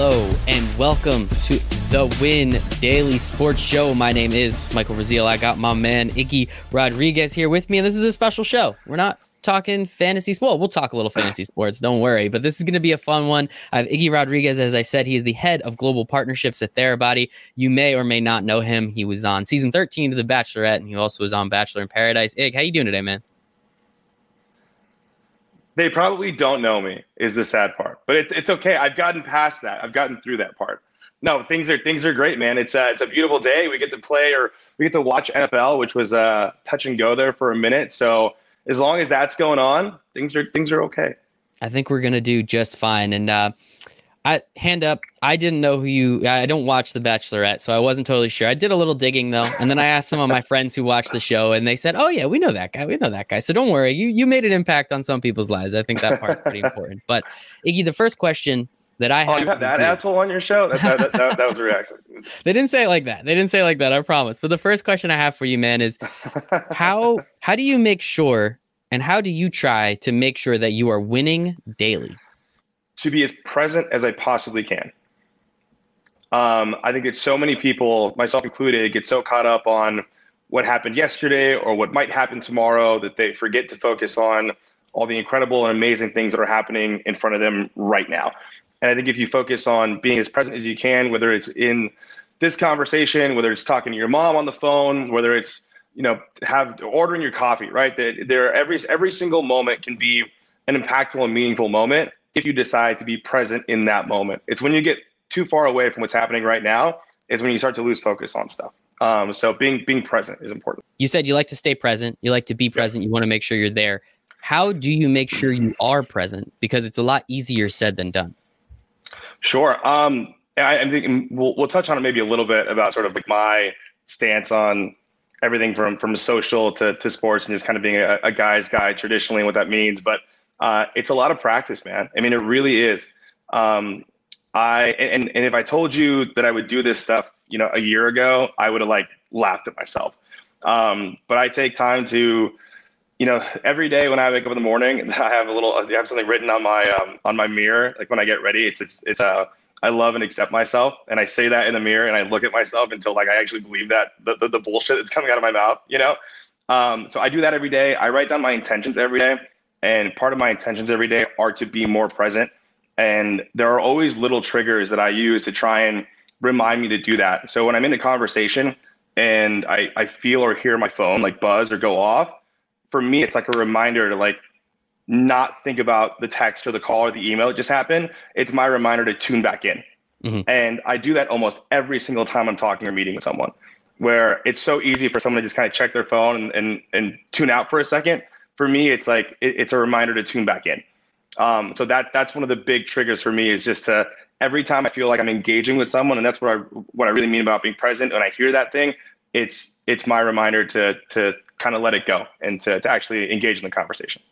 Hello and welcome to the Win Daily Sports Show. My name is Michael Brazil. I got my man Iggy Rodriguez here with me, and this is a special show. We're not talking fantasy sports. Well, we'll talk a little fantasy sports, don't worry. But this is going to be a fun one. I have Iggy Rodriguez, as I said, he is the head of global partnerships at Therabody. You may or may not know him. He was on season 13 of The Bachelorette, and he also was on Bachelor in Paradise. Ig, how you doing today, man? They probably don't know me is the sad part, but it's it's okay. I've gotten past that. I've gotten through that part. No, things are things are great, man. It's uh, it's a beautiful day. We get to play or we get to watch NFL, which was uh, touch and go there for a minute. So as long as that's going on, things are things are okay. I think we're gonna do just fine. And uh, I hand up. I didn't know who you. I don't watch The Bachelorette, so I wasn't totally sure. I did a little digging though, and then I asked some of my friends who watched the show, and they said, "Oh yeah, we know that guy. We know that guy." So don't worry. You you made an impact on some people's lives. I think that part's pretty important. But Iggy, the first question that I have. oh, you had that asshole on your show. That, that, that, that, was a reaction. they didn't say it like that. They didn't say it like that. I promise. But the first question I have for you, man, is how how do you make sure and how do you try to make sure that you are winning daily? To be as present as I possibly can. Um, I think it's so many people, myself included, get so caught up on what happened yesterday or what might happen tomorrow that they forget to focus on all the incredible and amazing things that are happening in front of them right now. And I think if you focus on being as present as you can, whether it's in this conversation, whether it's talking to your mom on the phone, whether it's you know have ordering your coffee, right? That there, every every single moment can be an impactful and meaningful moment if you decide to be present in that moment. It's when you get too far away from what's happening right now is when you start to lose focus on stuff. Um, so being being present is important. You said you like to stay present. You like to be present. You want to make sure you're there. How do you make sure you are present? Because it's a lot easier said than done. Sure. Um, I, I think we'll, we'll touch on it maybe a little bit about sort of like my stance on everything from from social to, to sports and just kind of being a, a guy's guy traditionally and what that means. But uh, it's a lot of practice, man. I mean, it really is. Um, I and and if I told you that I would do this stuff, you know, a year ago, I would have like laughed at myself. Um, but I take time to you know, every day when I wake up in the morning, I have a little, I have something written on my um, on my mirror. Like when I get ready, it's it's it's a uh, I love and accept myself, and I say that in the mirror, and I look at myself until like I actually believe that the the, the bullshit that's coming out of my mouth, you know. Um, so I do that every day. I write down my intentions every day, and part of my intentions every day are to be more present. And there are always little triggers that I use to try and remind me to do that. So when I'm in a conversation and I, I feel or hear my phone like buzz or go off, for me, it's like a reminder to like not think about the text or the call or the email that just happened. It's my reminder to tune back in. Mm-hmm. And I do that almost every single time I'm talking or meeting with someone, where it's so easy for someone to just kind of check their phone and, and, and tune out for a second. For me, it's like it, it's a reminder to tune back in. Um, so that that's one of the big triggers for me is just to every time I feel like I'm engaging with someone, and that's what I what I really mean about being present. When I hear that thing, it's it's my reminder to to kind of let it go and to, to actually engage in the conversation.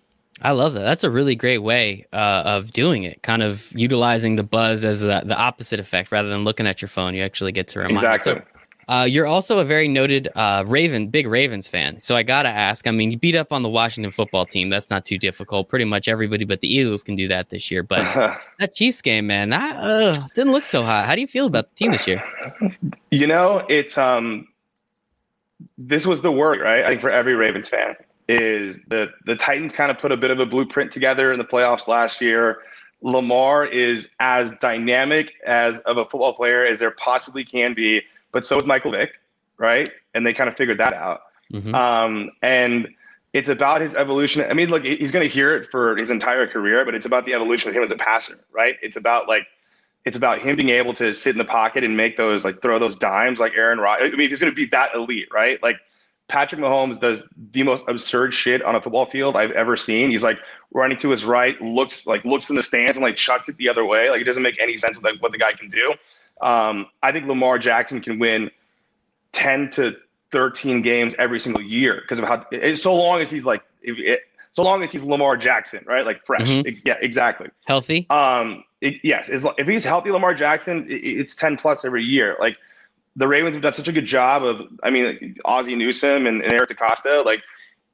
I love that. That's a really great way uh, of doing it. Kind of utilizing the buzz as the, the opposite effect rather than looking at your phone. You actually get to remind. Exactly. So, uh, you're also a very noted uh, Raven, big Ravens fan. So I gotta ask. I mean, you beat up on the Washington football team. That's not too difficult. Pretty much everybody but the Eagles can do that this year. But that Chiefs game, man, that uh, didn't look so hot. How do you feel about the team this year? You know, it's um, this was the work, right? I think for every Ravens fan is the the Titans kind of put a bit of a blueprint together in the playoffs last year. Lamar is as dynamic as of a football player as there possibly can be, but so is Michael Vick, right? And they kind of figured that out. Mm-hmm. Um, and it's about his evolution. I mean, look, he's going to hear it for his entire career, but it's about the evolution of him as a passer, right? It's about like it's about him being able to sit in the pocket and make those like throw those dimes like Aaron Rodgers. I mean, he's going to be that elite, right? Like Patrick Mahomes does the most absurd shit on a football field I've ever seen. He's like running to his right, looks like looks in the stands and like chucks it the other way. Like it doesn't make any sense what, like, what the guy can do. Um, I think Lamar Jackson can win ten to thirteen games every single year because of how. So long as he's like, it, so long as he's Lamar Jackson, right? Like fresh. Mm-hmm. yeah, exactly. Healthy. Um, it, yes, if he's healthy, Lamar Jackson, it, it's ten plus every year. Like the Ravens have done such a good job of, I mean, Ozzie Newsome and, and Eric DeCosta, like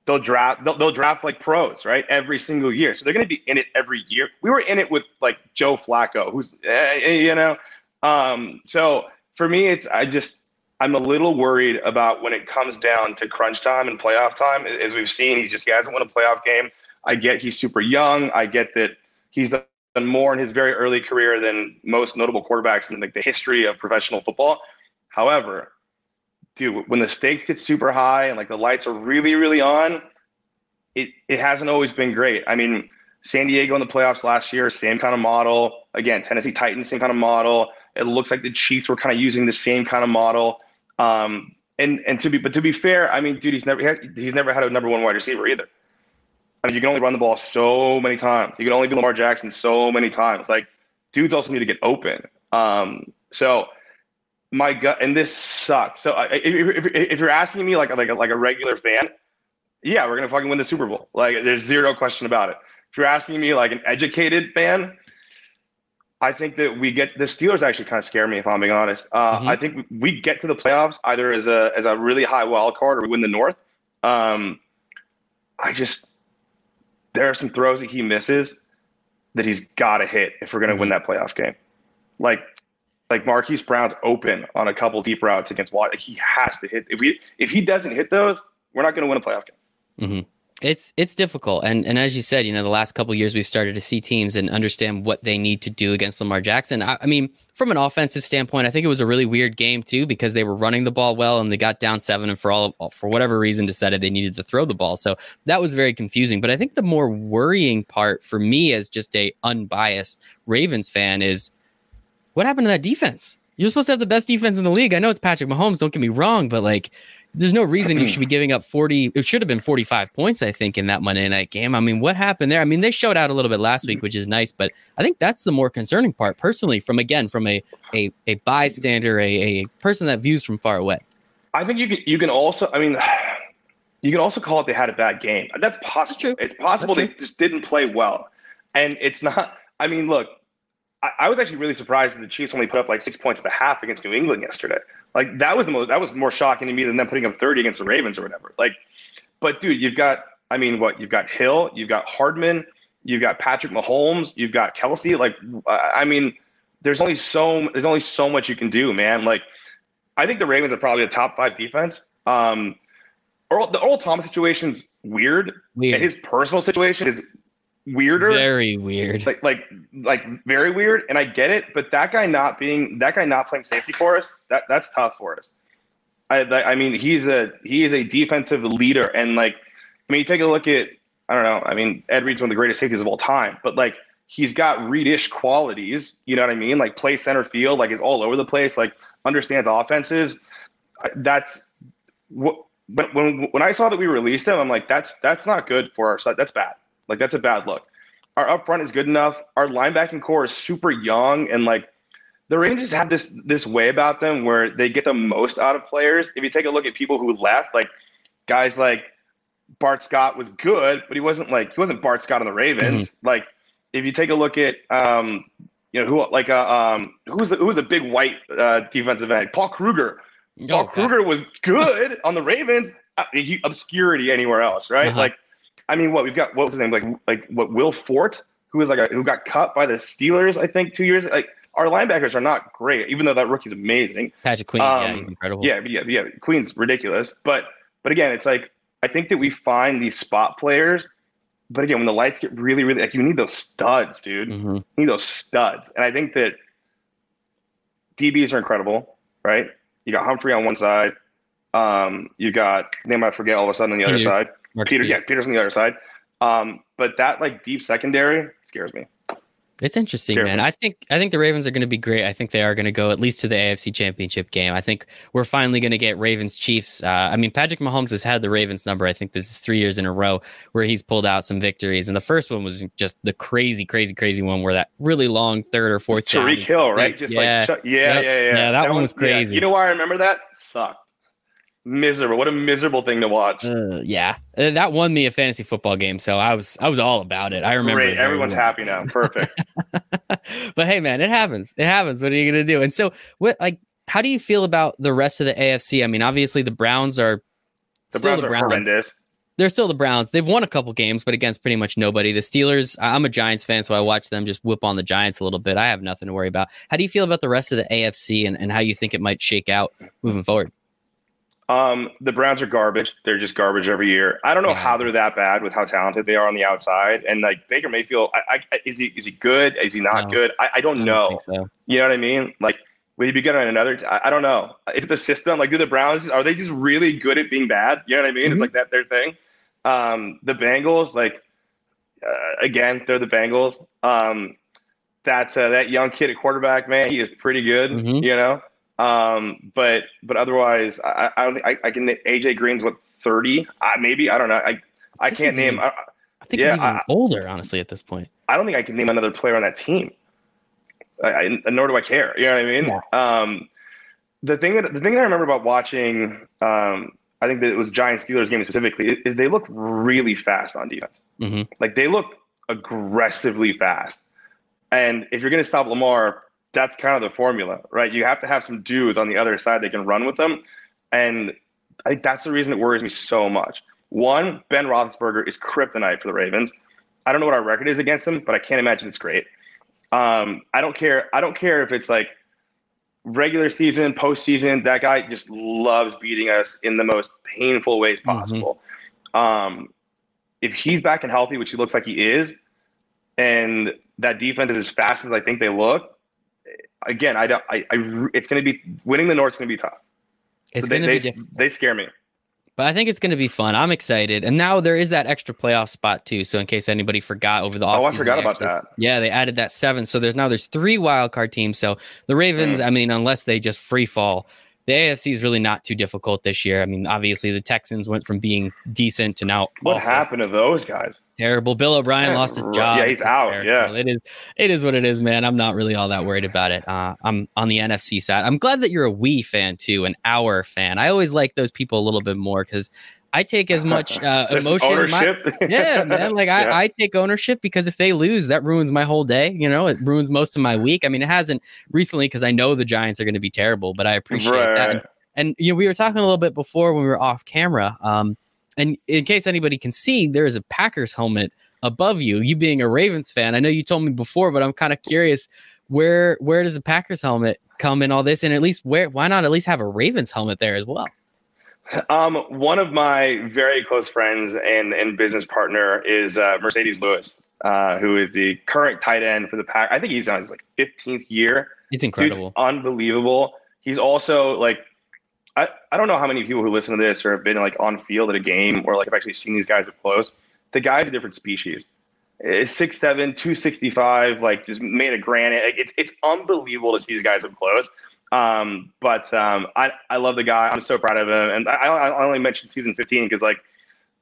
they'll draft they'll, they'll draft like pros right every single year so they're going to be in it every year we were in it with like joe flacco who's eh, you know um, so for me it's i just i'm a little worried about when it comes down to crunch time and playoff time as we've seen he just he hasn't won a playoff game i get he's super young i get that he's done more in his very early career than most notable quarterbacks in like the history of professional football however dude, when the stakes get super high and like the lights are really, really on, it it hasn't always been great. I mean, San Diego in the playoffs last year, same kind of model. Again, Tennessee Titans, same kind of model. It looks like the Chiefs were kind of using the same kind of model. Um, and and to be but to be fair, I mean, dude, he's never had, he's never had a number one wide receiver either. I mean, you can only run the ball so many times. You can only be Lamar Jackson so many times. Like, dudes also need to get open. Um, so my gut, and this sucks. So if, if, if, you're asking me like like a, like a regular fan, yeah, we're gonna fucking win the Super Bowl. Like there's zero question about it. If you're asking me like an educated fan, I think that we get the Steelers actually kind of scare me if I'm being honest. Uh, mm-hmm. I think we get to the playoffs either as a as a really high wild card or we win the North. Um, I just there are some throws that he misses that he's got to hit if we're going to win mm-hmm. that playoff game. Like like Marquise Brown's open on a couple deep routes against Watt. Like he has to hit. If we if he doesn't hit those, we're not going to win a playoff game. Mm-hmm. It's it's difficult, and and as you said, you know, the last couple years we've started to see teams and understand what they need to do against Lamar Jackson. I, I, mean, from an offensive standpoint, I think it was a really weird game too because they were running the ball well and they got down seven, and for all for whatever reason decided they needed to throw the ball. So that was very confusing. But I think the more worrying part for me as just a unbiased Ravens fan is what happened to that defense? You're supposed to have the best defense in the league. I know it's Patrick Mahomes, don't get me wrong, but like there's no reason you should be giving up 40 it should have been 45 points i think in that monday night game. I mean what happened there? I mean they showed out a little bit last week mm-hmm. which is nice but i think that's the more concerning part personally from again from a a, a bystander a, a person that views from far away. I think you can you can also i mean you can also call it they had a bad game. That's possible. That's it's possible they just didn't play well. And it's not i mean look I, I was actually really surprised that the Chiefs only put up like six points at the half against New England yesterday. Like that was the most that was more shocking to me than them putting up 30 against the Ravens or whatever. Like, but dude, you've got I mean, what you've got Hill, you've got Hardman, you've got Patrick Mahomes, you've got Kelce. Like, I mean, there's only so there's only so much you can do, man. Like, I think the Ravens are probably a top five defense. Um, Earl, the Earl Thomas situation's weird. weird. And his personal situation is weirder. Very weird. Like like like very weird. And I get it, but that guy not being that guy not playing safety for us, that that's tough for us. I I mean he's a he is a defensive leader and like I mean you take a look at I don't know, I mean Ed Reed's one of the greatest safeties of all time, but like he's got Reedish qualities, you know what I mean? Like play center field, like is all over the place, like understands offenses. That's what but when when I saw that we released him, I'm like, that's that's not good for us. That's bad. Like that's a bad look. Our up front is good enough. Our linebacking core is super young and like the Ravens have this this way about them where they get the most out of players. If you take a look at people who left, like guys like Bart Scott was good, but he wasn't like he wasn't Bart Scott on the Ravens. Mm-hmm. Like if you take a look at um, you know who like uh, um who's the who's the big white uh, defensive end? Paul Kruger. Paul Kruger was good on the Ravens. Uh, he, obscurity anywhere else, right? Uh-huh. Like I mean, what we've got? What was his name? Like, like what? Will Fort, who was like a, who got cut by the Steelers, I think, two years. Like, our linebackers are not great, even though that rookie's amazing. Patrick Queen, um, yeah, incredible. Yeah, yeah, yeah. Queen's ridiculous, but but again, it's like I think that we find these spot players. But again, when the lights get really, really like you need those studs, dude. Mm-hmm. You need those studs, and I think that DBs are incredible, right? You got Humphrey on one side. Um, you got name I forget all of a sudden on the other side. Mark Peter, Spears. yeah, Peter's on the other side. Um, but that like deep secondary scares me. It's interesting, man. I think I think the Ravens are going to be great. I think they are going to go at least to the AFC Championship game. I think we're finally going to get Ravens Chiefs. Uh, I mean, Patrick Mahomes has had the Ravens number. I think this is three years in a row where he's pulled out some victories, and the first one was just the crazy, crazy, crazy one where that really long third or fourth. Tyreek Hill, right? Just yeah, like yeah, yeah, yeah, yeah. Yeah, that, that one was crazy. Yeah. You know why I remember that? Sucked miserable. What a miserable thing to watch. Uh, yeah, uh, that won me a fantasy football game, so I was I was all about it. I remember. Great, everyone's well. happy now. Perfect. but hey, man, it happens. It happens. What are you gonna do? And so, what like, how do you feel about the rest of the AFC? I mean, obviously the Browns are the still Browns the Browns. Are horrendous. they're still the Browns. They've won a couple games, but against pretty much nobody. The Steelers, I'm a Giants fan, so I watch them just whip on the Giants a little bit. I have nothing to worry about. How do you feel about the rest of the AFC and, and how you think it might shake out moving forward? Um, the Browns are garbage. They're just garbage every year. I don't know yeah. how they're that bad with how talented they are on the outside. And like Baker Mayfield, I, I, is he is he good? Is he not no, good? I, I don't, I don't know. So. You know what I mean? Like, would he be good on another? T- I, don't know. Is it the system? Like, do the Browns are they just really good at being bad? You know what I mean? Mm-hmm. It's like that their thing. Um, the Bengals, like, uh, again, they're the Bengals. Um, that uh, that young kid at quarterback, man, he is pretty good. Mm-hmm. You know. Um, but but otherwise, I, I don't think I, I can. AJ Green's what thirty? Uh, maybe I don't know. I I, I can't name. Even, I, I, think yeah, he's even older, honestly, at this point. I don't think I can name another player on that team. I, nor do I care. You know what I mean? Yeah. Um, the thing that the thing that I remember about watching, um, I think that it was Giants Steelers game specifically, is they look really fast on defense. Mm-hmm. Like they look aggressively fast. And if you're going to stop Lamar, that's kind of the formula, right? You have to have some dudes on the other side that can run with them. And I think that's the reason it worries me so much. One, Ben Roethlisberger is kryptonite for the Ravens. I don't know what our record is against them, but I can't imagine it's great. Um, I don't care. I don't care if it's like regular season, postseason. That guy just loves beating us in the most painful ways mm-hmm. possible. Mm-hmm. Um, if he's back and healthy, which he looks like he is, and that defense is as fast as I think they look, again, I don't. I, I it's going to be winning the North's going to be tough. It's so going to be difficult. They scare me. But I think it's going to be fun. I'm excited. And now there is that extra playoff spot too. So in case anybody forgot over the offseason. Oh, I forgot about that. Yeah, they added that seven. So there's now there's three wild card teams. So the Ravens, mm. I mean, unless they just free fall, the AFC is really not too difficult this year. I mean, obviously the Texans went from being decent to now. What awful. happened to those guys? Terrible. Bill O'Brien lost his job. Yeah, he's out. Terrible. Yeah, it is. It is what it is, man. I'm not really all that worried about it. Uh, I'm on the NFC side. I'm glad that you're a we fan too, an our fan. I always like those people a little bit more because I take as much uh, emotion. My, yeah, man. Like yeah. I, I take ownership because if they lose, that ruins my whole day. You know, it ruins most of my week. I mean, it hasn't recently because I know the Giants are going to be terrible, but I appreciate right, that. And, and, you know, we were talking a little bit before when we were off camera. Um, and in case anybody can see, there is a Packers helmet above you. You being a Ravens fan, I know you told me before, but I'm kind of curious where where does a Packers helmet come in all this, and at least where why not at least have a Ravens helmet there as well? Um, one of my very close friends and, and business partner is uh, Marcedes Lewis, uh, who is the current tight end for the pack. I think he's on his like 15th year. It's incredible, Dude's unbelievable. He's also like, I, I don't know how many people who listen to this or have been like on field at a game or like have actually seen these guys up close. The guy's a different species. It's 6'7", 265, like just made of granite. It's it's unbelievable to see these guys up close. Um, but um, I, I love the guy. I'm so proud of him. And I, I only mentioned season 15 because like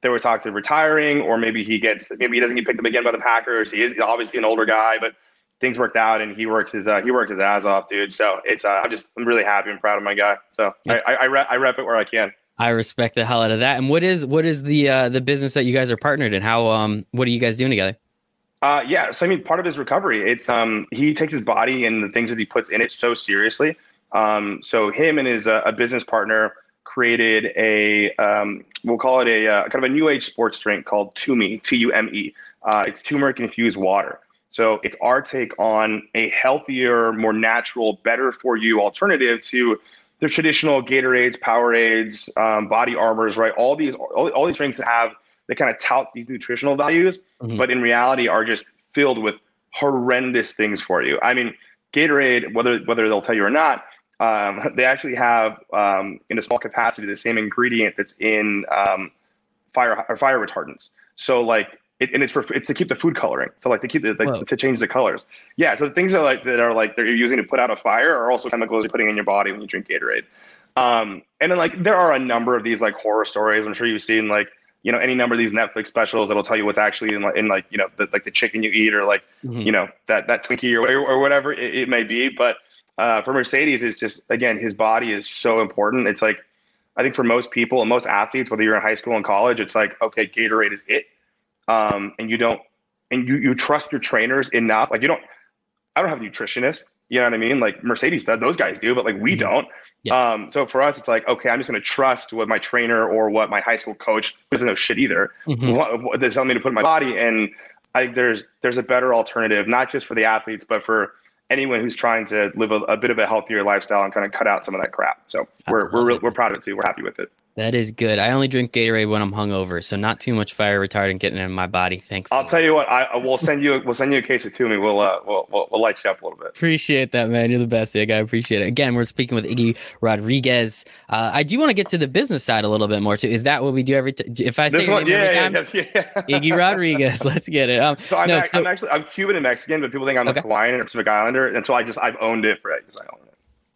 there were talks of retiring, or maybe he gets maybe he doesn't get picked up again by the Packers. He is obviously an older guy, but things worked out and he works his uh, he worked his ass off, dude. So it's uh, I'm just I'm really happy and proud of my guy. So I I, I, rep, I rep it where I can. I respect the hell out of that. And what is what is the uh, the business that you guys are partnered in? How um what are you guys doing together? Uh, yeah, so I mean, part of his recovery, it's um he takes his body and the things that he puts in it so seriously. Um, so him and his uh, a business partner created a um, we'll call it a uh, kind of a new age sports drink called Tume T U M E. Uh, it's turmeric infused water. So it's our take on a healthier, more natural, better for you alternative to the traditional Gatorades, Powerades, um, Body Armors, right? All these all, all these drinks that have they kind of tout these nutritional values, mm-hmm. but in reality are just filled with horrendous things for you. I mean, Gatorade, whether whether they'll tell you or not, um, they actually have um, in a small capacity the same ingredient that's in um, fire or fire retardants. So like it, and it's for it's to keep the food coloring. So like to keep the like, to change the colors. Yeah. So the things that like that are like that you're using to put out a fire are also chemicals you're putting in your body when you drink Gatorade. Um, and then like there are a number of these like horror stories. I'm sure you've seen like you know any number of these Netflix specials that'll tell you what's actually in like in like you know the, like the chicken you eat or like mm-hmm. you know that that Twinkie or or whatever it, it may be. But uh, for Marcedes, it's just again his body is so important. It's like I think for most people and most athletes, whether you're in high school and college, it's like okay, Gatorade is it, um, and you don't and you you trust your trainers enough. Like you don't. I don't have a nutritionist. You know what I mean? Like Marcedes, those guys do, but like we mm-hmm. don't. Yeah. Um, so for us, it's like, okay, I'm just going to trust what my trainer or what my high school coach doesn't know shit either. Mm-hmm. What, what they're telling me to put in my body. And I think there's, there's a better alternative, not just for the athletes, but for anyone who's trying to live a, a bit of a healthier lifestyle and kind of cut out some of that crap. So we're, we're, we're proud of it too. We're happy with it. That is good. I only drink Gatorade when I'm hungover, so not too much fire retardant getting in my body. Thankfully. I'll tell you what. I will send you. We'll send you a case of Tume. We'll uh, we'll, we'll, we'll light you up a little bit. Appreciate that, man. You're the best, Ig. I appreciate it. Again, we're speaking with Iggy Rodriguez. Uh, I do want to get to the business side a little bit more too. Is that what we do every? T- if I say one, yeah, yeah, yeah, yeah, Iggy Rodriguez. Let's get it. Um, so, I'm, no, so I'm, actually I'm Cuban and Mexican, but people think I'm okay. a Hawaiian and Pacific Islander, and so I just I've owned it for because I own it.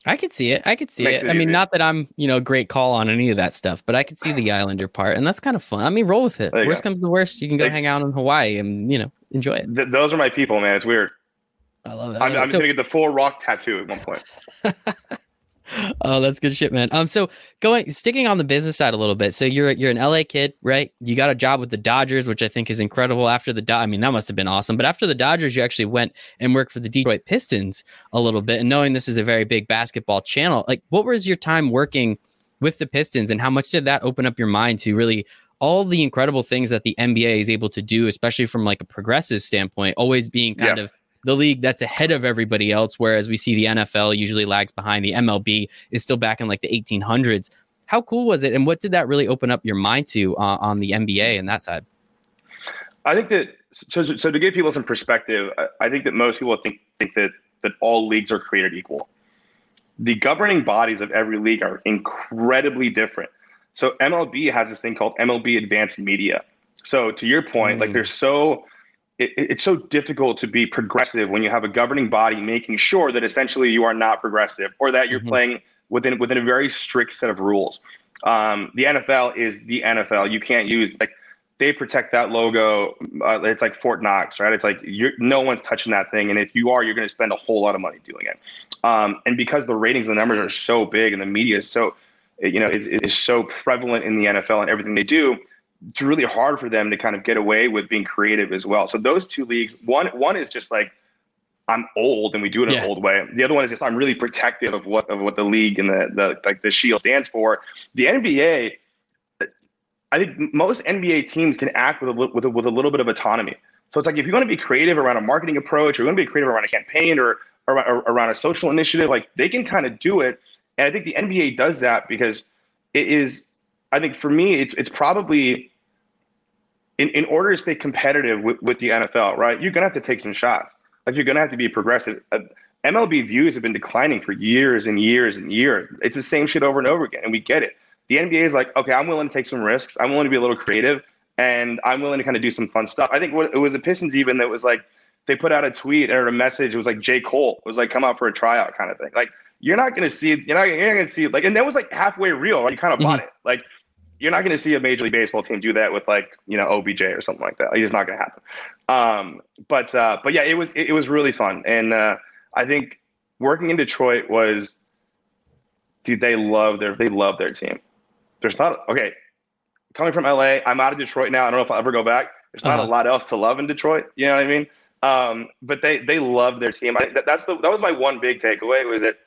I could see it. I could see it. it. I mean, not that I'm, you know, great call on any of that stuff, but I could see the Islander part, and that's kind of fun. I mean, roll with it. Worst go. comes to worst, you can go hang out in Hawaii and you know enjoy it. Th- those are my people, man. It's weird. I love it. I'm, I'm so, gonna get the full rock tattoo at one point. oh, that's good shit, man. Um, so going sticking on the business side a little bit. So you're you're an LA kid, right? You got a job with the Dodgers, which I think is incredible. After the Do- I mean, that must have been awesome. But after the Dodgers, you actually went and worked for the Detroit Pistons a little bit. And knowing this is a very big basketball channel, like what was your time working with the Pistons, and how much did that open up your mind to really all the incredible things that the NBA is able to do, especially from like a progressive standpoint, always being kind yeah. of the league that's ahead of everybody else, whereas we see the NFL usually lags behind. The MLB is still back in like the 1800s. How cool was it, and what did that really open up your mind to uh, on the NBA and that side? I think that so. So to give people some perspective, I think that most people think think that that all leagues are created equal. The governing bodies of every league are incredibly different. So MLB has this thing called MLB Advanced Media. So to your point, mm. like they're so it, it's so difficult to be progressive when you have a governing body making sure that essentially you are not progressive or that you're mm-hmm. playing within within a very strict set of rules. Um, the NFL is the NFL. You can't use like they protect that logo. Uh, it's like Fort Knox, right? It's like you're, no one's touching that thing, and if you are, you're going to spend a whole lot of money doing it. Um, and because the ratings and the numbers are so big, and the media is so, you know, is, is so prevalent in the NFL and everything they do, it's really hard for them to kind of get away with being creative as well. So those two leagues, one one is just like I'm old and we do it in yeah. an old way. The other one is just I'm really protective of what of what the league and the the like the shield stands for. The NBA, I think most NBA teams can act with a with a, with a little bit of autonomy. So it's like if you're going to be creative around a marketing approach, or you're going to be creative around a campaign or, or, or around a social initiative, like they can kind of do it. And I think the NBA does that because it is. I think for me, it's it's probably in, in order to stay competitive with, with the NFL, right, you're gonna have to take some shots. Like you're gonna have to be progressive. Uh, MLB views have been declining for years and years and years. It's the same shit over and over again, and we get it. The NBA is like, okay, I'm willing to take some risks. I'm willing to be a little creative, and I'm willing to kind of do some fun stuff. I think what, it was the Pistons even that was like they put out a tweet or a message. It was like J Cole it was like come out for a tryout kind of thing. Like you're not gonna see you're not you're not gonna see like, and that was like halfway real. Right? You kind of mm-hmm. bought it. Like you're not going to see a major league baseball team do that with like you know OBJ or something like that. It's just not going to happen. Um, but uh, but yeah, it was it, it was really fun, and uh, I think working in Detroit was, dude, they love their they love their team. There's not okay. Coming from LA, I'm out of Detroit now. I don't know if I'll ever go back. There's not uh-huh. a lot else to love in Detroit. You know what I mean? Um, but they they love their team. I, that, that's the that was my one big takeaway was that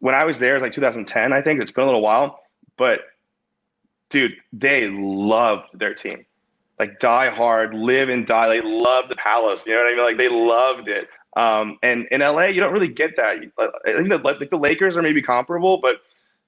when I was there, it was like 2010. I think it's been a little while, but dude, they loved their team. Like die hard, live and die. They love the palace. You know what I mean? Like they loved it. Um, and in LA, you don't really get that. I think the, like the Lakers are maybe comparable, but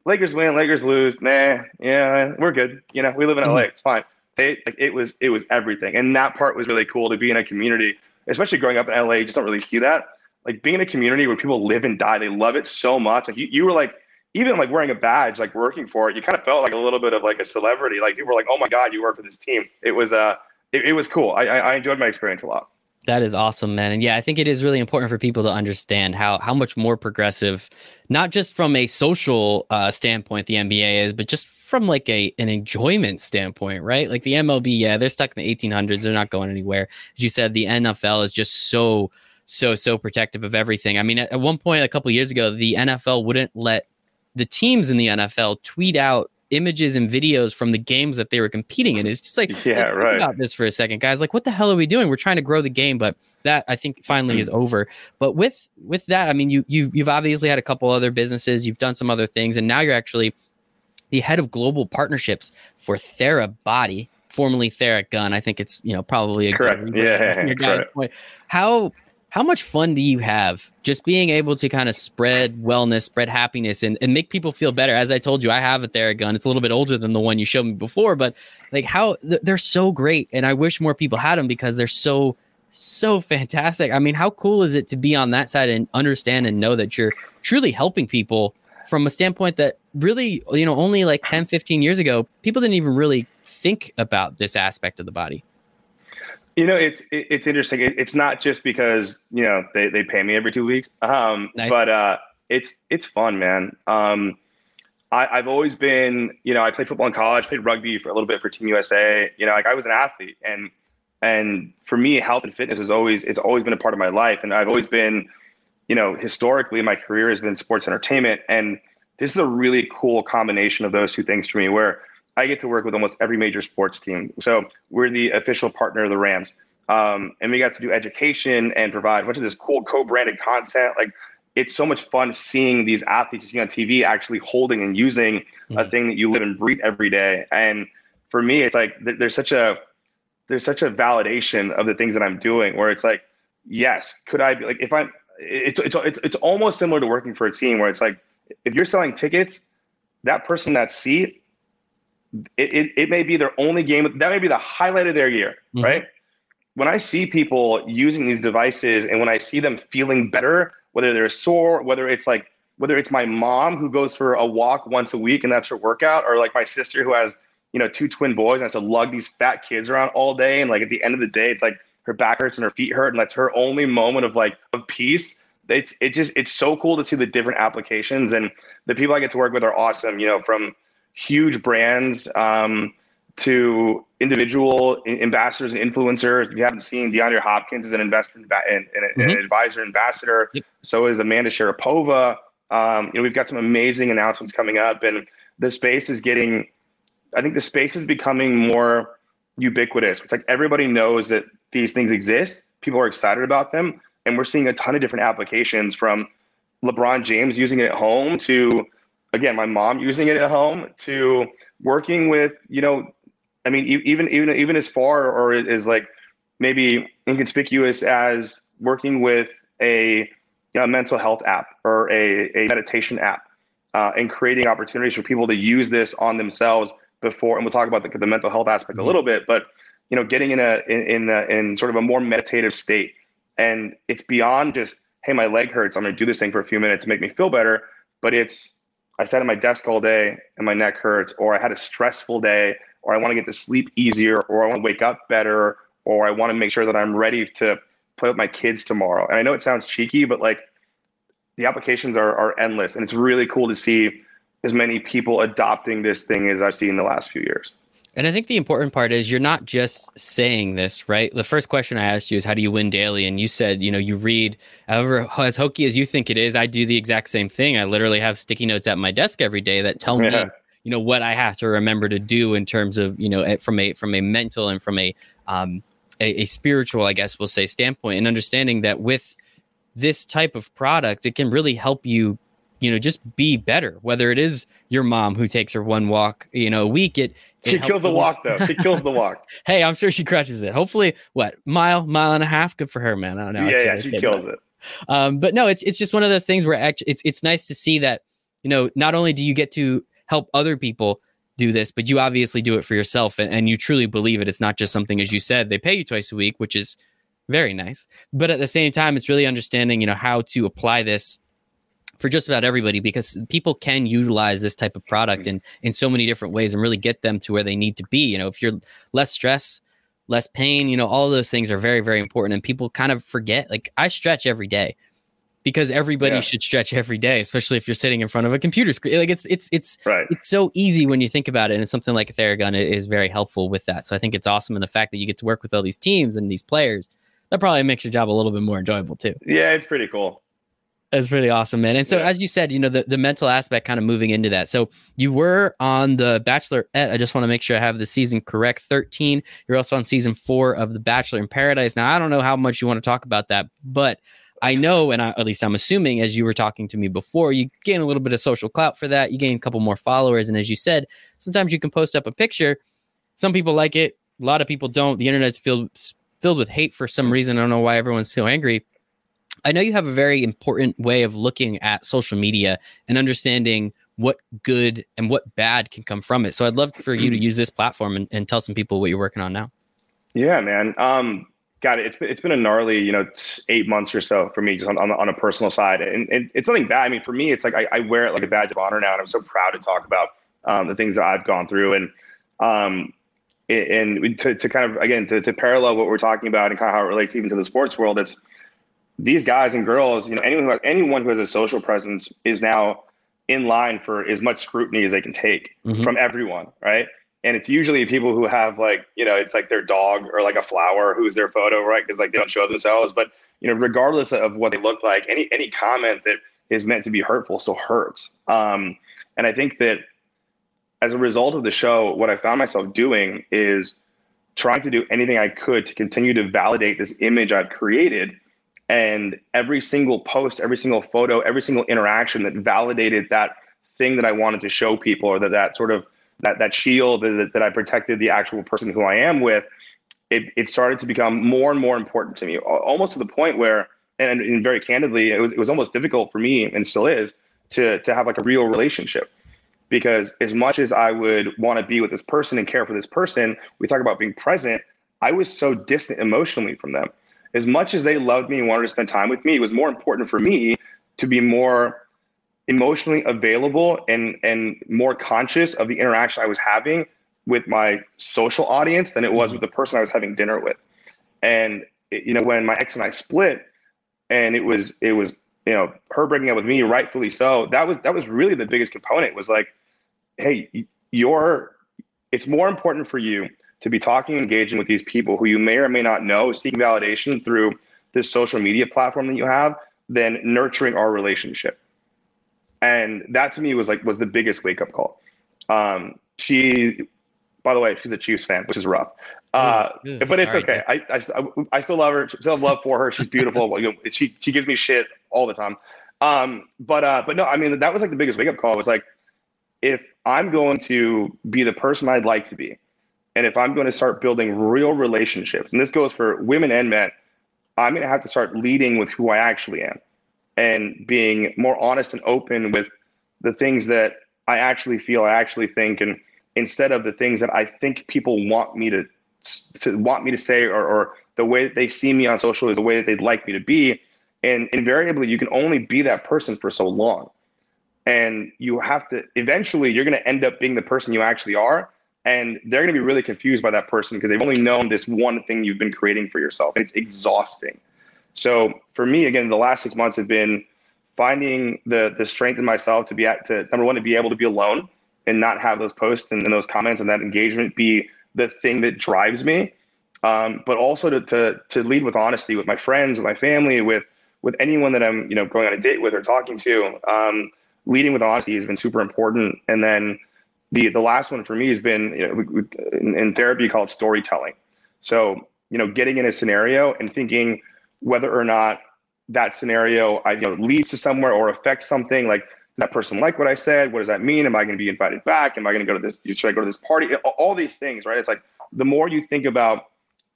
Lakers win, Lakers lose. Nah, yeah, we're good. You know, we live in LA. Mm-hmm. It's fine. They, like, it was it was everything, and that part was really cool to be in a community, especially growing up in LA. You just don't really see that. Like being in a community where people live and die, they love it so much. Like you, you were like even like wearing a badge, like working for it, you kind of felt like a little bit of like a celebrity. Like people were like, "Oh my god, you work for this team." It was uh, it, it was cool. I, I enjoyed my experience a lot. That is awesome, man. And yeah, I think it is really important for people to understand how how much more progressive, not just from a social uh, standpoint, the NBA is, but just from like a an enjoyment standpoint, right? Like the MLB, yeah, they're stuck in the 1800s; they're not going anywhere. As you said, the NFL is just so so so protective of everything. I mean, at, at one point a couple years ago, the NFL wouldn't let the teams in the NFL tweet out images and videos from the games that they were competing in. It's just like, yeah, right. About this for a second, guys. Like, what the hell are we doing? We're trying to grow the game, but that I think finally is mm. over. But with with that, I mean, you you you've obviously had a couple other businesses, you've done some other things, and now you're actually the head of global partnerships for Thera Body, formerly Theragun. I think it's you know probably a correct. Good yeah, your guys' point. How how much fun do you have just being able to kind of spread wellness, spread happiness, and, and make people feel better? As I told you, I have a Theragun. It's a little bit older than the one you showed me before, but like how they're so great, and I wish more people had them because they're so so fantastic. I mean, how cool is it to be on that side and understand and know that you're truly helping people from a standpoint that really, you know, only like 10, 15 years ago, people didn't even really think about this aspect of the body. You know, it's it's interesting. it's not just because you know they, they pay me every two weeks, um, nice. but uh, it's it's fun, man. Um, I, have always been, you know, I played football in college, played rugby for a little bit for Team USA. You know, like I was an athlete, and and for me, health and fitness is always it's always been a part of my life, and I've always been, you know, historically my career has been sports entertainment, and this is a really cool combination of those two things for me, where I get to work with almost every major sports team. So we're the official partner of the Rams. Um, and we got to do education and provide a bunch of this cool co-branded content. Like it's so much fun seeing these athletes you see on TV actually holding and using mm-hmm. a thing that you live and breathe every day. And for me, it's like there's such a there's such a validation of the things that I'm doing where it's like, yes, could I be like if I'm it's it's it's, it's almost similar to working for a team where it's like if you're selling tickets, that person that seat it, it, it, may be their only game. That may be the highlight of their year, mm-hmm. right? When I see people using these devices and when I see them feeling better, whether they're sore, whether it's like, whether it's my mom who goes for a walk once a week and that's her workout, or like my sister who has, you know, two twin boys and has to lug these fat kids around all day. And like at the end of the day, it's like her back hurts and her feet hurt. And that's her only moment of like, of peace it's it's just it's so cool to see the different applications and the people I get to work with are awesome. You know, from huge brands um, to individual ambassadors and influencers. If you haven't seen, DeAndre Hopkins is an investor and, mm-hmm. an advisor ambassador. Yep. So is Amanda Sharapova. Um, you know, we've got some amazing announcements coming up, and the space is getting. I think the space is becoming more ubiquitous. It's like everybody knows that these things exist. People are excited about them, and we're seeing a ton of different applications from LeBron James using it at home to again, my mom using it at home to working with, you know, I mean, even even even as far or as like maybe inconspicuous as working with a, mental health app or a, a meditation app uh, and creating opportunities for people to use this on themselves before. And we'll talk about the, the mental health aspect mm-hmm. a little bit, but you know, getting in a in in, a, in sort of a more meditative state, and it's beyond just hey, my leg hurts. I'm going to do this thing for a few minutes to make me feel better. But it's I sat at my desk all day and my neck hurts, or I had a stressful day, or I want to get to sleep easier, or I want to wake up better, or I want to make sure that I'm ready to play with my kids tomorrow. And I know it sounds cheeky, but like the applications are, are endless. And it's really cool to see as many people adopting this thing as I've seen in the last few years. And I think the important part is you're not just saying this, right? The first question I asked you is how do you win daily? And you said, you know, you read, however, as hokey as you think it is, I do the exact same thing. I literally have sticky notes at my desk every day that tell yeah. me, you know, what I have to remember to do in terms of, you know, from a from a mental and from a um a, a spiritual, I guess we'll say, standpoint, and understanding that with this type of product, it can really help you you know just be better whether it is your mom who takes her one walk you know a week it she kills the walk though. She kills the walk. hey, I'm sure she crushes it. Hopefully, what mile, mile and a half? Good for her, man. I don't know. Yeah, yeah, she kills it. Um, but no, it's it's just one of those things where actually it's it's nice to see that you know not only do you get to help other people do this, but you obviously do it for yourself and, and you truly believe it. It's not just something as you said they pay you twice a week, which is very nice. But at the same time, it's really understanding you know how to apply this for just about everybody because people can utilize this type of product mm-hmm. in in so many different ways and really get them to where they need to be. You know if you're less stress less pain you know all those things are very very important and people kind of forget like i stretch every day because everybody yeah. should stretch every day especially if you're sitting in front of a computer screen. Like it's it's it's right. it's so easy when you think about it and something like a theragun is very helpful with that. So i think it's awesome and the fact that you get to work with all these teams and these players that probably makes your job a little bit more enjoyable too. Yeah it's pretty cool That's pretty awesome, man. And so, yeah. as you said, you know, the, the mental aspect kind of moving into that. So, you were on The Bachelorette. I just want to make sure I have the season correct 13. You're also on season four of The Bachelor in Paradise. Now, I don't know how much you want to talk about that, but I know, and I, at least I'm assuming, as you were talking to me before, you gain a little bit of social clout for that. You gain a couple more followers. And as you said, sometimes you can post up a picture. Some people like it, a lot of people don't. The internet's filled, filled with hate for some reason. I don't know why everyone's so angry I know you have a very important way of looking at social media and understanding what good and what bad can come from it. So I'd love for you to mm. use this platform and, and tell some people what you're working on now. Yeah, man. Um, got it. It's been, it's been a gnarly, you know, eight months or so for me, just on, on, on a personal side. And, and, it's something bad. I mean, for me, it's like I, I, wear it like a badge of honor now, and I'm so proud to talk about um, the things that I've gone through. And um, and to, to kind of again to, to parallel what we're talking about and kind of how it relates even to the sports world, it's these guys and girls, you know, anyone who has, anyone who has a social presence is now in line for as much scrutiny as they can take mm-hmm. from everyone, right? And it's usually people who have like, you know, it's like their dog or like a flower who's their photo, right? Because like they don't show themselves. But you know, regardless of what they look like, any any comment that is meant to be hurtful still hurts. Um, and I think that as a result of the show, what I found myself doing is trying to do anything I could to continue to validate this image I've created and every single post, every single photo, every single interaction that validated that thing that I wanted to show people, or that that sort of that that shield that, that I protected the actual person who I am with, it, it started to become more and more important to me, almost to the point where, and, and very candidly, it was, it was almost difficult for me, and still is, to to have like a real relationship. Because as much as I would want to be with this person and care for this person, we talk about being present. I was so distant emotionally from them as much as they loved me and wanted to spend time with me, it was more important for me to be more emotionally available and and more conscious of the interaction I was having with my social audience than it was with the person I was having dinner with. And you know, when my ex and I split, and it was it was you know her breaking up with me, rightfully so. That was that was really the biggest component. Was like, hey, you're. It's more important for you to be talking engaging with these people who you may or may not know, seeking validation through this social media platform that you have, than nurturing our relationship. And that to me was like was the biggest wake up call. Um, she, by the way, she's a Chiefs fan, which is rough. Uh, but it's okay. I, I, I still love her. Still have love for her. She's beautiful. she she gives me shit all the time. Um, but uh, but no, I mean that was like the biggest wake up call. It was like if I'm going to be the person I'd like to be, and if I'm going to start building real relationships, and this goes for women and men, I'm going to have to start leading with who I actually am and being more honest and open with the things that I actually feel, I actually think, and instead of the things that I think people want me to, to want me to say or, or the way that they see me on social is the way that they'd like me to be. And invariably, you can only be that person for so long. And you have to eventually, you're going to end up being the person you actually are and they're going to be really confused by that person because they've only known this one thing you've been creating for yourself and it's exhausting. So for me again the last six months have been finding the the strength in myself to be at to number one to be able to be alone and not have those posts and, and those comments and that engagement be the thing that drives me. Um, but also to, to to lead with honesty with my friends with my family with with anyone that i'm you know going on a date with or talking to. Um, leading with honesty has been super important. And then the the last one for me has been you know, we, we, in, in therapy called storytelling. So you know, getting in a scenario and thinking whether or not that scenario I, you know leads to somewhere or affects something like that person like what I said? What does that mean? Am I going to be invited back? Am I going to go to this? Should I go to this party? All these things, right? It's like the more you think about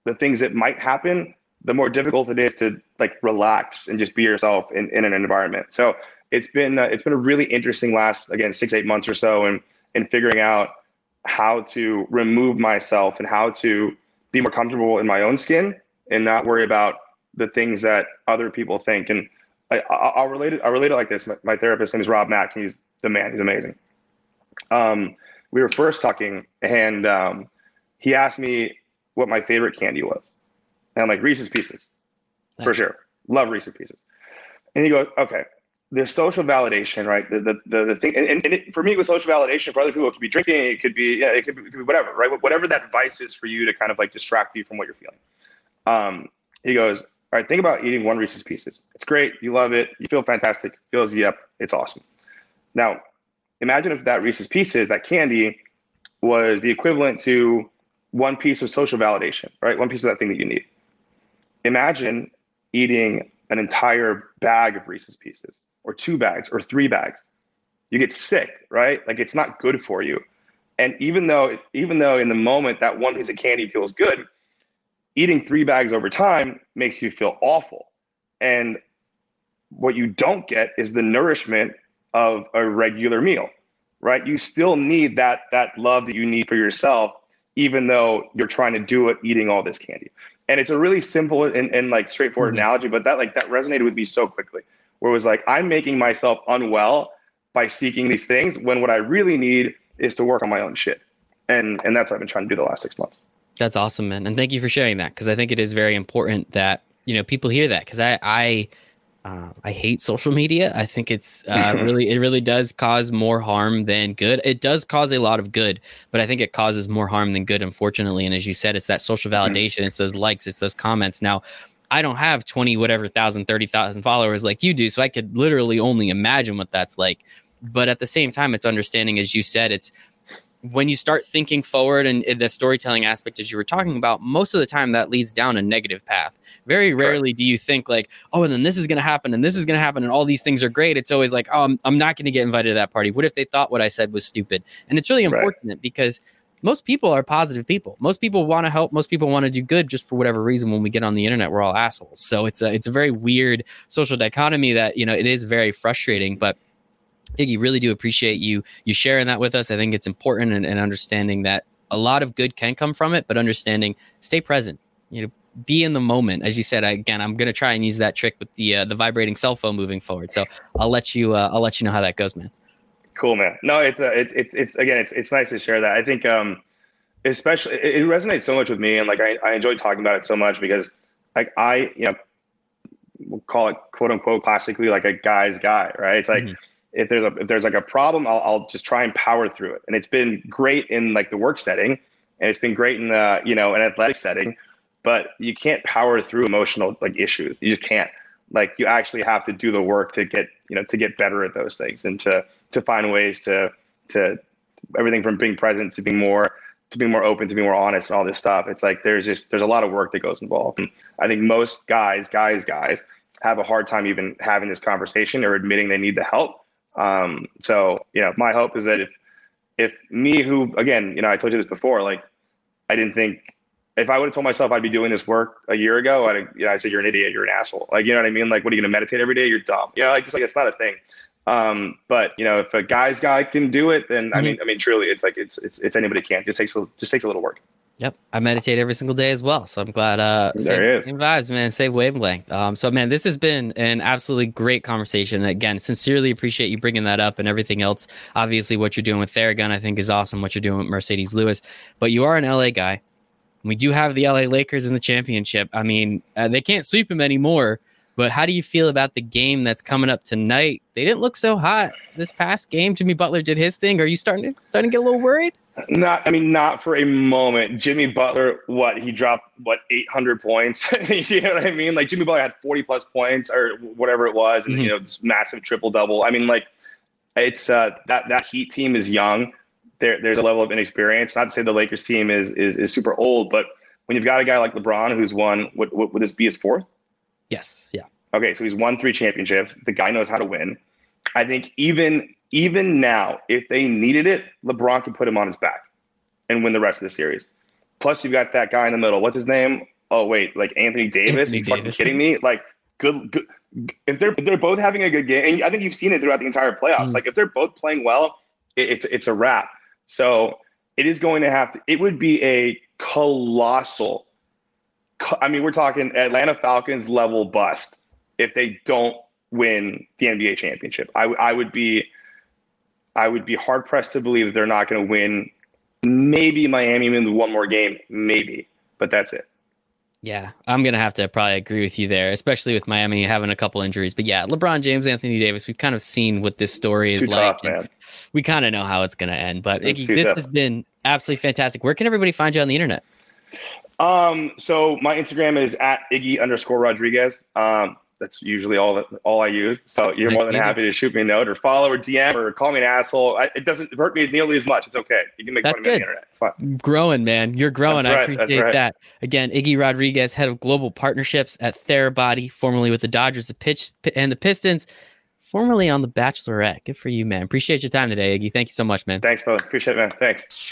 the things that might happen, the more difficult it is to like relax and just be yourself in, in an environment. So it's been uh, it's been a really interesting last again six eight months or so, and and figuring out how to remove myself and how to be more comfortable in my own skin and not worry about the things that other people think. And I, will relate it. I'll relate it like this. My, my therapist name is Rob Mack. He's the man. He's amazing. Um, we were first talking, and um, he asked me what my favorite candy was, and I'm like Reese's Pieces, nice. for sure. Love Reese's Pieces. And he goes, okay, the social validation, right? The the the, the thing, and, and it, for me, it was social validation. For other people, it could be drinking, it could be yeah, it could be, it could be whatever, right? Whatever that vice is for you to kind of like distract you from what you're feeling. Um, he goes, All right, think about eating one Reese's Pieces. It's great. You love it. You feel fantastic. Feels up. It's awesome. Now, imagine if that Reese's Pieces, that candy, was the equivalent to one piece of social validation, right? One piece of that thing that you need. Imagine eating an entire bag of Reese's Pieces, or two bags, or three bags. You get sick, right? Like it's not good for you. And even though, even though in the moment that one piece of candy feels good, eating three bags over time makes you feel awful. And what you don't get is the nourishment of a regular meal, right? You still need that that love that you need for yourself, even though you're trying to do it eating all this candy. And it's a really simple and, and like straightforward mm-hmm. analogy, but that like that resonated with me so quickly. Where it was like, I'm making myself unwell by seeking these things when what I really need is to work on my own shit. And and that's what I've been trying to do the last six months. That's awesome, man. And thank you for sharing that because I think it is very important that, you know, people hear that because I, I, uh, I hate social media. I think it's uh, mm-hmm. really, it really does cause more harm than good. It does cause a lot of good, but I think it causes more harm than good, unfortunately. And as you said, it's that social mm-hmm. validation, mm-hmm. it's those likes, it's those comments. Now, I don't have 20, whatever thousand, 30,000 followers like you do. So I could literally only imagine what that's like. But at the same time, it's understanding, as you said, it's when you start thinking forward and the storytelling aspect as you were talking about most of the time that leads down a negative path very rarely do you think like oh and then this is going to happen and this is going to happen and all these things are great it's always like oh i'm, I'm not going to get invited to that party what if they thought what i said was stupid and it's really unfortunate right. because most people are positive people most people want to help most people want to do good just for whatever reason when we get on the internet we're all assholes so it's a it's a very weird social dichotomy that you know it is very frustrating but Iggy, really do appreciate you you sharing that with us. I think it's important and, and understanding that a lot of good can come from it, but understanding stay present. You know, be in the moment. As you said, again, I'm going to try and use that trick with the uh, the vibrating cell phone moving forward. So I'll let you uh, I'll let you know how that goes, man. Cool, man. No, it's uh, it's it's it's again, it's it's nice to share that. I think um, especially it, it resonates so much with me, and like I I enjoy talking about it so much because like I you know we'll call it quote unquote classically like a guy's guy, right? It's like. Mm-hmm if there's a if there's like a problem, I'll, I'll just try and power through it. And it's been great in like the work setting, and it's been great in the you know an athletic setting. But you can't power through emotional like issues. You just can't. Like you actually have to do the work to get you know to get better at those things and to to find ways to to everything from being present to being more to be more open to be more honest and all this stuff it's like there's just there's a lot of work that goes involved and i think most guys guys guys have a hard time even having this conversation or admitting they need the help um, so you know, my hope is that if if me who again, you know, I told you this before, like I didn't think if I would have told myself I'd be doing this work a year ago, I'd you know, I said you're an idiot, you're an asshole. Like you know what I mean? Like what are you gonna meditate every day? You're dumb. You know, like just like it's not a thing. Um, but you know, if a guy's guy can do it, then mm-hmm. I mean, I mean, truly, it's like it's it's it's anybody can. It just takes a, just takes a little work. Yep, I meditate every single day as well. So I'm glad. Uh, there same, same vibes, man. Save wavelength. Um, so man, this has been an absolutely great conversation. Again, sincerely appreciate you bringing that up and everything else. Obviously, what you're doing with Theragun, I think, is awesome. What you're doing with Marcedes Lewis, but you are an LA guy. We do have the LA Lakers in the championship. I mean, uh, they can't sweep them anymore. But how do you feel about the game that's coming up tonight? They didn't look so hot this past game. Jimmy Butler did his thing. Are you starting to starting to get a little worried? Not, I mean, not for a moment. Jimmy Butler, what he dropped, what 800 points? you know what I mean? Like Jimmy Butler had 40 plus points or whatever it was, and mm-hmm. you know this massive triple double. I mean, like it's uh, that that Heat team is young. There, there's a level of inexperience. Not to say the Lakers team is is, is super old, but when you've got a guy like LeBron who's won, what, what would this be his fourth? Yes. Yeah. Okay, so he's won three championships. The guy knows how to win. I think even even now, if they needed it, LeBron could put him on his back and win the rest of the series. Plus, you've got that guy in the middle. What's his name? Oh wait, like Anthony Davis. Anthony you Davis. fucking kidding me? Like, good, good. If they're if they're both having a good game, and I think you've seen it throughout the entire playoffs. Mm. Like, if they're both playing well, it, it's it's a wrap. So it is going to have to. It would be a colossal. I mean, we're talking Atlanta Falcons level bust if they don't win the NBA championship. I I would be I would be hard pressed to believe that they're not going to win. Maybe Miami win one more game, maybe, but that's it. Yeah, I'm gonna have to probably agree with you there, especially with Miami having a couple injuries. But yeah, LeBron James, Anthony Davis, we've kind of seen what this story it's is like. Tough, we kind of know how it's gonna end. But Iggy, this tough. has been absolutely fantastic. Where can everybody find you on the internet? Um, so my Instagram is at Iggy underscore Rodriguez. Um, that's usually all that all I use. So you're nice more than happy to shoot me a note or follow or DM or call me an asshole. I, it doesn't hurt me nearly as much. It's okay. You can make that's fun good. of me on the internet. It's fine. Growing, man. You're growing. Right. I appreciate right. that. Again, Iggy Rodriguez, head of global partnerships at Therabody, formerly with the Dodgers, the pitch and the Pistons, formerly on the Bachelorette. Good for you, man. Appreciate your time today, Iggy. Thank you so much, man. Thanks, brother. Appreciate it, man. Thanks.